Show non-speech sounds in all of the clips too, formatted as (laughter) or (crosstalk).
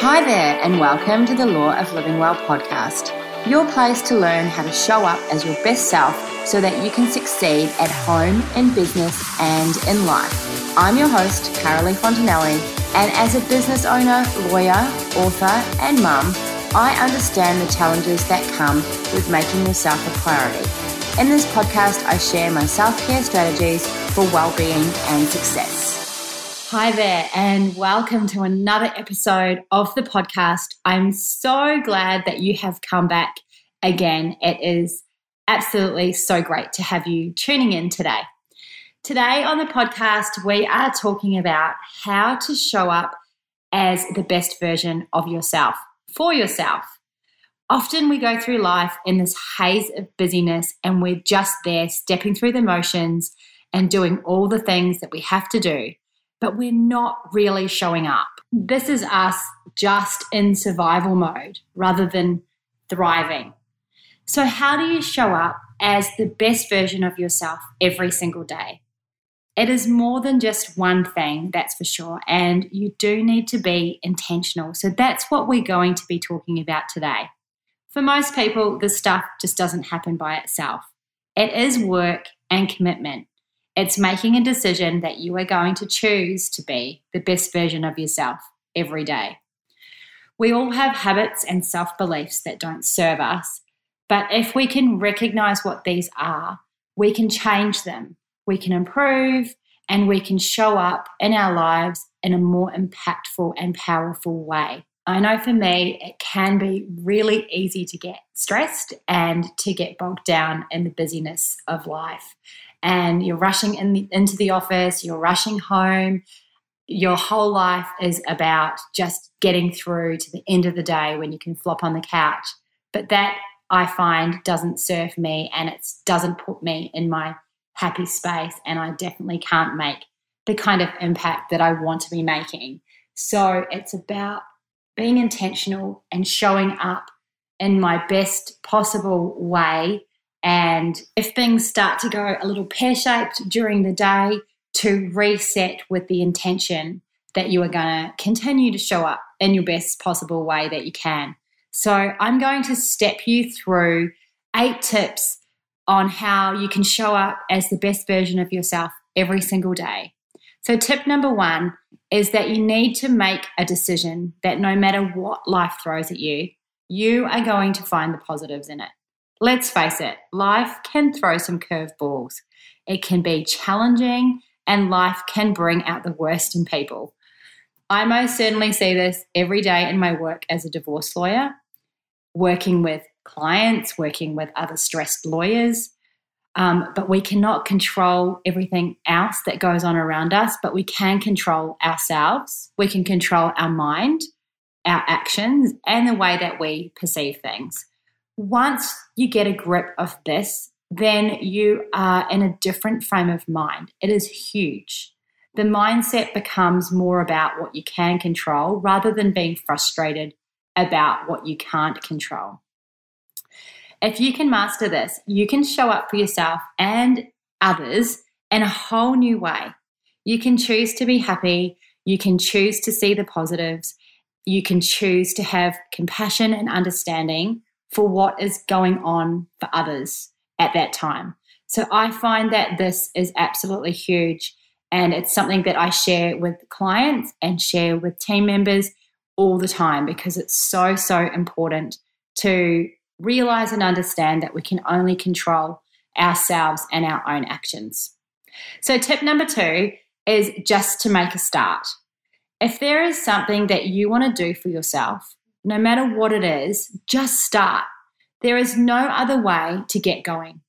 Hi there, and welcome to the Law of Living Well podcast, your place to learn how to show up as your best self so that you can succeed at home, in business, and in life. I'm your host, Carolee Fontanelli, and as a business owner, lawyer, author, and mum, I understand the challenges that come with making yourself a priority. In this podcast, I share my self care strategies for well being and success. Hi there, and welcome to another episode of the podcast. I'm so glad that you have come back again. It is absolutely so great to have you tuning in today. Today on the podcast, we are talking about how to show up as the best version of yourself for yourself. Often we go through life in this haze of busyness and we're just there stepping through the motions and doing all the things that we have to do but we're not really showing up. This is us just in survival mode rather than thriving. So, how do you show up as the best version of yourself every single day? It is more than just one thing, that's for sure. And you do need to be intentional. So, that's what we're going to be talking about today. For most people, this stuff just doesn't happen by itself. It is work and commitment. It's making a decision that you are going to choose to be the best version of yourself every day. We all have habits and self beliefs that don't serve us, but if we can recognize what these are, we can change them, we can improve, and we can show up in our lives in a more impactful and powerful way. I know for me, it can be really easy to get stressed and to get bogged down in the busyness of life and you're rushing in the, into the office, you're rushing home. Your whole life is about just getting through to the end of the day when you can flop on the couch. But that I find doesn't serve me and it doesn't put me in my happy space. And I definitely can't make the kind of impact that I want to be making. So it's about being intentional and showing up in my best possible way and if things start to go a little pear shaped during the day, to reset with the intention that you are going to continue to show up in your best possible way that you can. So, I'm going to step you through eight tips on how you can show up as the best version of yourself every single day. So, tip number one is that you need to make a decision that no matter what life throws at you, you are going to find the positives in it. Let's face it, life can throw some curveballs. It can be challenging, and life can bring out the worst in people. I most certainly see this every day in my work as a divorce lawyer, working with clients, working with other stressed lawyers. Um, but we cannot control everything else that goes on around us, but we can control ourselves. We can control our mind, our actions, and the way that we perceive things once you get a grip of this, then you are in a different frame of mind. It is huge. The mindset becomes more about what you can control rather than being frustrated about what you can't control. If you can master this, you can show up for yourself and others in a whole new way. You can choose to be happy, you can choose to see the positives, you can choose to have compassion and understanding for what is going on for others at that time. So I find that this is absolutely huge. And it's something that I share with clients and share with team members all the time because it's so, so important to realize and understand that we can only control ourselves and our own actions. So, tip number two is just to make a start. If there is something that you want to do for yourself, no matter what it is, just start. There is no other way to get going,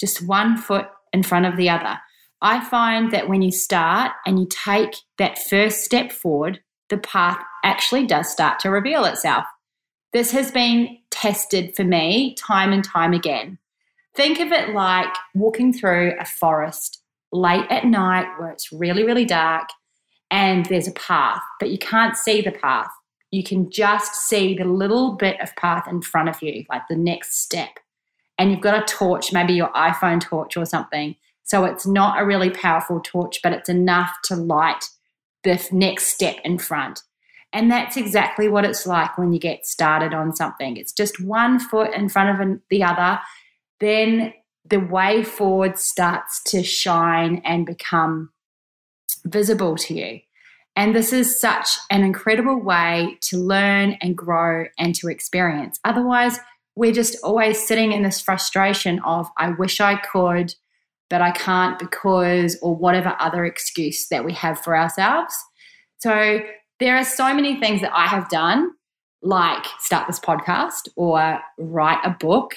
just one foot in front of the other. I find that when you start and you take that first step forward, the path actually does start to reveal itself. This has been tested for me time and time again. Think of it like walking through a forest late at night where it's really, really dark and there's a path, but you can't see the path you can just see the little bit of path in front of you, like the next step. And you've got a torch, maybe your iPhone torch or something. So it's not a really powerful torch, but it's enough to light the next step in front. And that's exactly what it's like when you get started on something. It's just one foot in front of the other. Then the way forward starts to shine and become visible to you. And this is such an incredible way to learn and grow and to experience. Otherwise, we're just always sitting in this frustration of, I wish I could, but I can't because, or whatever other excuse that we have for ourselves. So there are so many things that I have done, like start this podcast or write a book,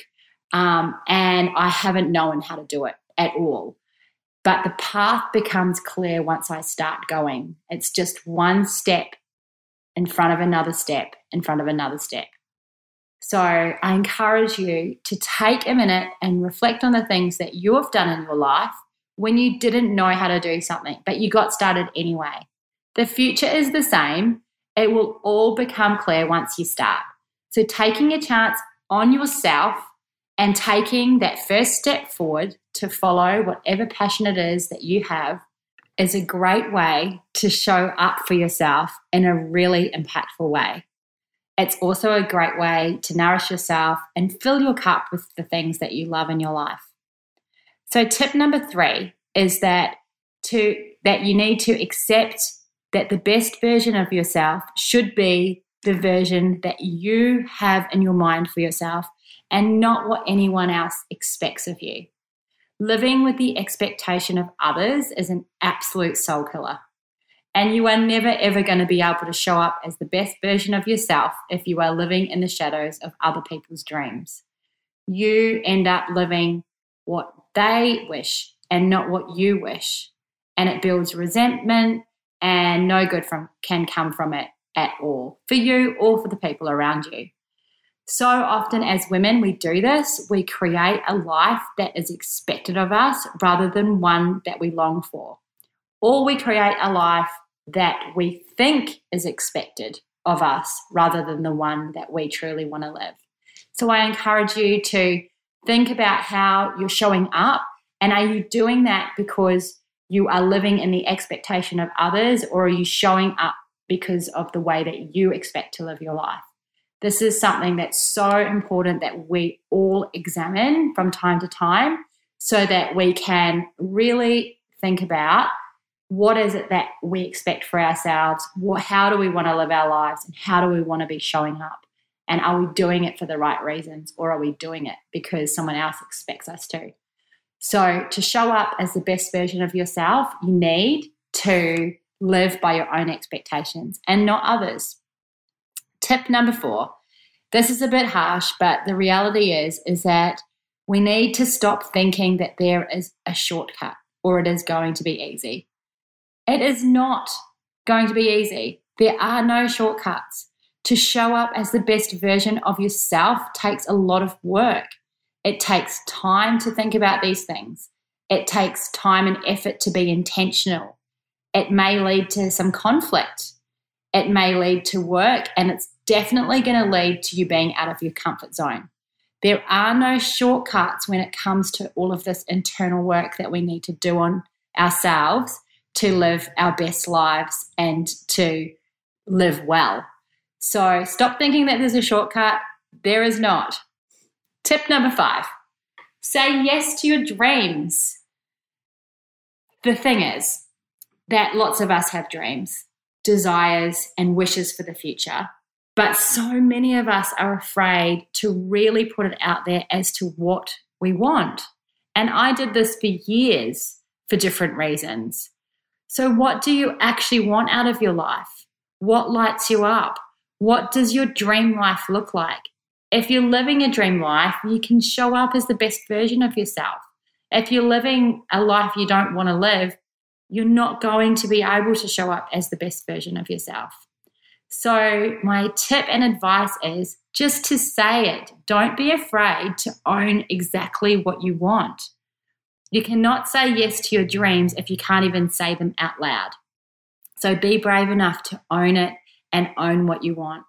um, and I haven't known how to do it at all. But the path becomes clear once I start going. It's just one step in front of another step, in front of another step. So I encourage you to take a minute and reflect on the things that you have done in your life when you didn't know how to do something, but you got started anyway. The future is the same. It will all become clear once you start. So taking a chance on yourself and taking that first step forward to follow whatever passion it is that you have is a great way to show up for yourself in a really impactful way. It's also a great way to nourish yourself and fill your cup with the things that you love in your life. So tip number 3 is that to that you need to accept that the best version of yourself should be the version that you have in your mind for yourself and not what anyone else expects of you. Living with the expectation of others is an absolute soul killer. And you are never ever going to be able to show up as the best version of yourself if you are living in the shadows of other people's dreams. You end up living what they wish and not what you wish. And it builds resentment and no good from can come from it at all for you or for the people around you. So often, as women, we do this. We create a life that is expected of us rather than one that we long for. Or we create a life that we think is expected of us rather than the one that we truly want to live. So I encourage you to think about how you're showing up and are you doing that because you are living in the expectation of others or are you showing up because of the way that you expect to live your life? This is something that's so important that we all examine from time to time so that we can really think about what is it that we expect for ourselves? What, how do we want to live our lives? And how do we want to be showing up? And are we doing it for the right reasons or are we doing it because someone else expects us to? So, to show up as the best version of yourself, you need to live by your own expectations and not others. Tip number four this is a bit harsh, but the reality is, is that we need to stop thinking that there is a shortcut or it is going to be easy. It is not going to be easy. There are no shortcuts. To show up as the best version of yourself takes a lot of work. It takes time to think about these things. It takes time and effort to be intentional. It may lead to some conflict. It may lead to work, and it's definitely going to lead to you being out of your comfort zone. There are no shortcuts when it comes to all of this internal work that we need to do on ourselves to live our best lives and to live well. So stop thinking that there's a shortcut. There is not. Tip number five say yes to your dreams. The thing is that lots of us have dreams, desires, and wishes for the future. But so many of us are afraid to really put it out there as to what we want. And I did this for years for different reasons. So, what do you actually want out of your life? What lights you up? What does your dream life look like? If you're living a dream life, you can show up as the best version of yourself. If you're living a life you don't want to live, you're not going to be able to show up as the best version of yourself. So, my tip and advice is just to say it. Don't be afraid to own exactly what you want. You cannot say yes to your dreams if you can't even say them out loud. So, be brave enough to own it and own what you want.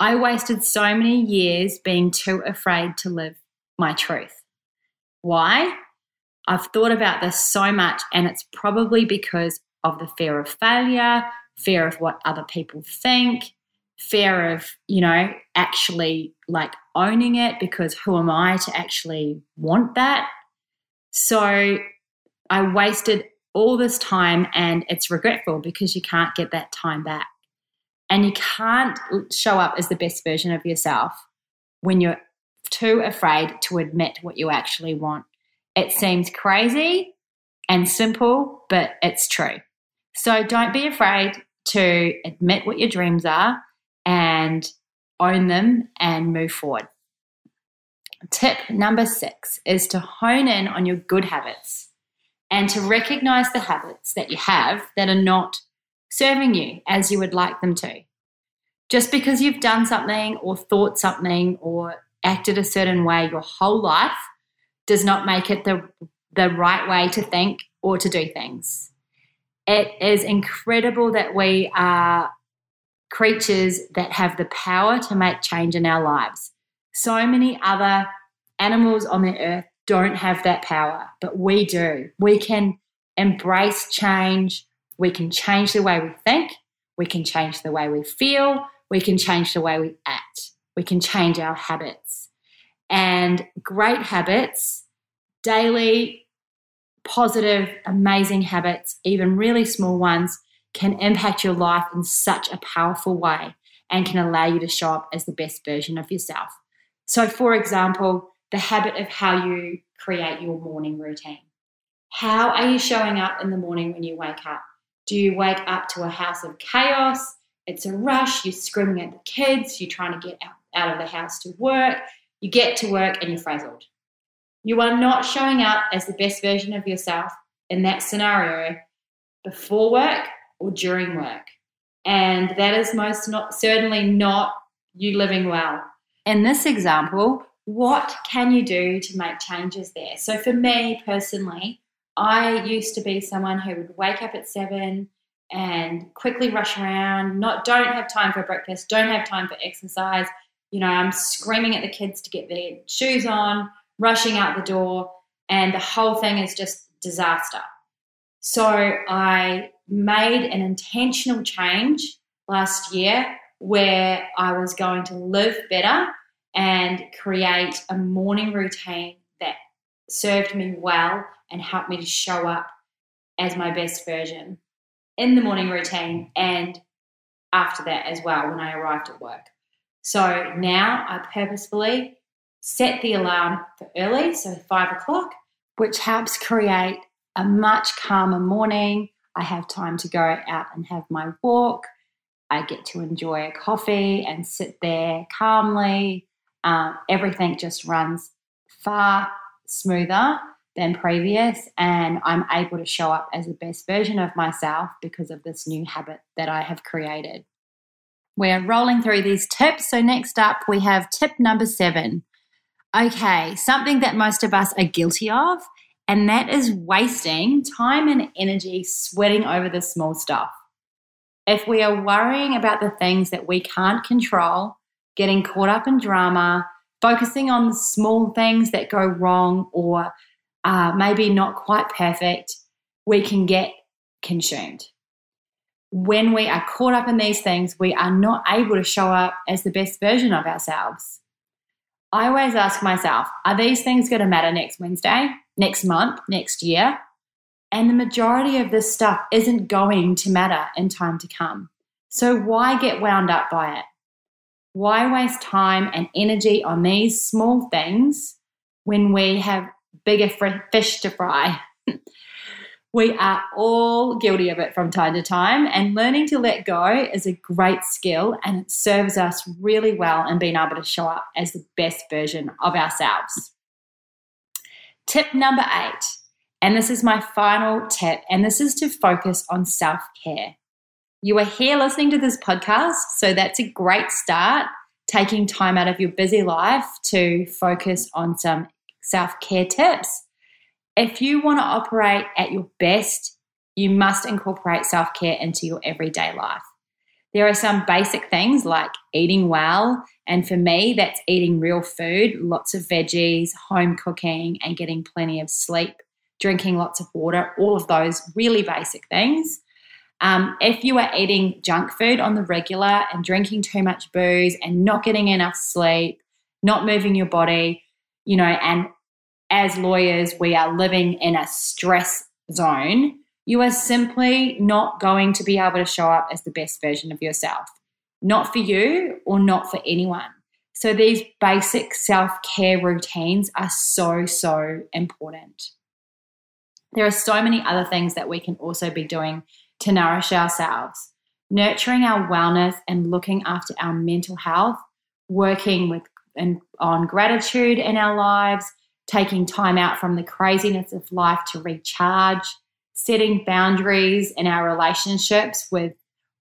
I wasted so many years being too afraid to live my truth. Why? I've thought about this so much, and it's probably because of the fear of failure, fear of what other people think, fear of, you know, actually like owning it because who am I to actually want that? So I wasted all this time and it's regretful because you can't get that time back. And you can't show up as the best version of yourself when you're too afraid to admit what you actually want. It seems crazy and simple, but it's true. So don't be afraid to admit what your dreams are and own them and move forward. Tip number six is to hone in on your good habits and to recognize the habits that you have that are not serving you as you would like them to. Just because you've done something or thought something or acted a certain way your whole life does not make it the, the right way to think or to do things. It is incredible that we are creatures that have the power to make change in our lives. So many other animals on the earth don't have that power, but we do. We can embrace change. We can change the way we think. We can change the way we feel. We can change the way we act. We can change our habits. And great habits, daily, positive, amazing habits, even really small ones, can impact your life in such a powerful way and can allow you to show up as the best version of yourself. So, for example, the habit of how you create your morning routine. How are you showing up in the morning when you wake up? Do you wake up to a house of chaos? It's a rush, you're screaming at the kids, you're trying to get out, of the house to work, you get to work and you're frazzled. You are not showing up as the best version of yourself in that scenario before work or during work. And that is most not certainly not you living well. In this example, what can you do to make changes there? So, for me personally, I used to be someone who would wake up at seven and quickly rush around, not don't have time for breakfast, don't have time for exercise. You know, I'm screaming at the kids to get their shoes on, rushing out the door, and the whole thing is just disaster. So I made an intentional change last year where I was going to live better and create a morning routine that served me well and helped me to show up as my best version in the morning routine and after that as well when I arrived at work. So now I purposefully set the alarm for early, so five o'clock, which helps create a much calmer morning. I have time to go out and have my walk. I get to enjoy a coffee and sit there calmly um, everything just runs far smoother than previous, and I'm able to show up as the best version of myself because of this new habit that I have created. We're rolling through these tips. So, next up, we have tip number seven. Okay, something that most of us are guilty of, and that is wasting time and energy sweating over the small stuff. If we are worrying about the things that we can't control, getting caught up in drama, focusing on the small things that go wrong or uh, maybe not quite perfect, we can get consumed. When we are caught up in these things, we are not able to show up as the best version of ourselves. I always ask myself, are these things going to matter next Wednesday, next month, next year? And the majority of this stuff isn't going to matter in time to come. So why get wound up by it? Why waste time and energy on these small things when we have bigger fish to fry? (laughs) we are all guilty of it from time to time, and learning to let go is a great skill and it serves us really well in being able to show up as the best version of ourselves. Tip number eight, and this is my final tip, and this is to focus on self care. You are here listening to this podcast, so that's a great start. Taking time out of your busy life to focus on some self care tips. If you want to operate at your best, you must incorporate self care into your everyday life. There are some basic things like eating well, and for me, that's eating real food, lots of veggies, home cooking, and getting plenty of sleep, drinking lots of water, all of those really basic things. Um, if you are eating junk food on the regular and drinking too much booze and not getting enough sleep, not moving your body, you know, and as lawyers, we are living in a stress zone, you are simply not going to be able to show up as the best version of yourself. Not for you or not for anyone. So, these basic self care routines are so, so important. There are so many other things that we can also be doing to nourish ourselves, nurturing our wellness and looking after our mental health, working with and on gratitude in our lives, taking time out from the craziness of life to recharge, setting boundaries in our relationships with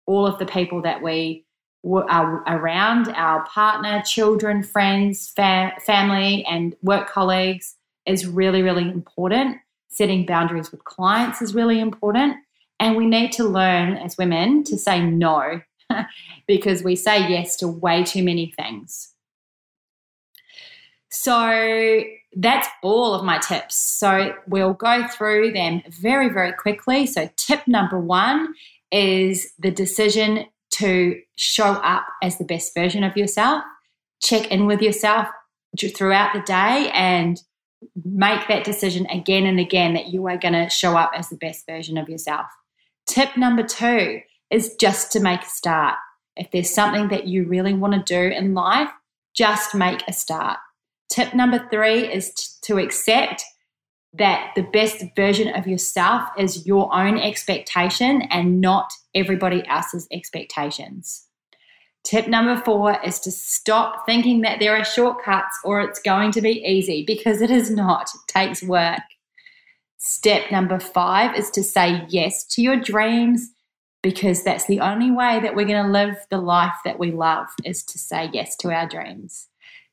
all of the people that we are around our partner, children, friends, fa- family, and work colleagues is really, really important. Setting boundaries with clients is really important. And we need to learn as women to say no (laughs) because we say yes to way too many things. So that's all of my tips. So we'll go through them very, very quickly. So, tip number one is the decision to show up as the best version of yourself. Check in with yourself throughout the day and make that decision again and again that you are going to show up as the best version of yourself. Tip number two is just to make a start. If there's something that you really want to do in life, just make a start. Tip number three is t- to accept that the best version of yourself is your own expectation and not everybody else's expectations. Tip number four is to stop thinking that there are shortcuts or it's going to be easy because it is not. It takes work. Step number five is to say yes to your dreams because that's the only way that we're going to live the life that we love is to say yes to our dreams.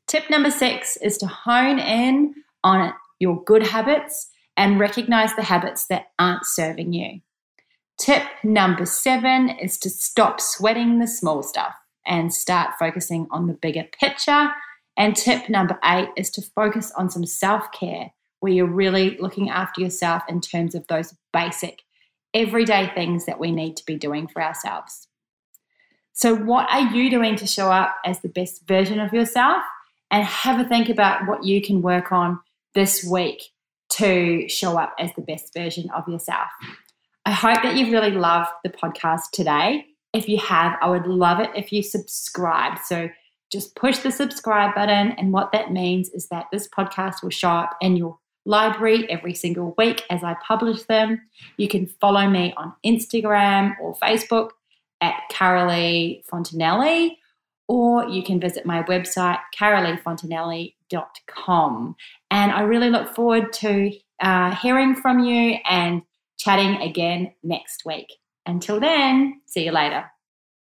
Tip number six is to hone in on your good habits and recognize the habits that aren't serving you. Tip number seven is to stop sweating the small stuff and start focusing on the bigger picture. And tip number eight is to focus on some self care where you're really looking after yourself in terms of those basic, everyday things that we need to be doing for ourselves. So, what are you doing to show up as the best version of yourself? And have a think about what you can work on this week to show up as the best version of yourself. I hope that you've really loved the podcast today. If you have, I would love it if you subscribe. So just push the subscribe button. And what that means is that this podcast will show up in your library every single week as I publish them. You can follow me on Instagram or Facebook at Carolee Fontanelli, or you can visit my website, caroleefontanelli.com. And I really look forward to uh, hearing from you and chatting again next week. Until then, see you later.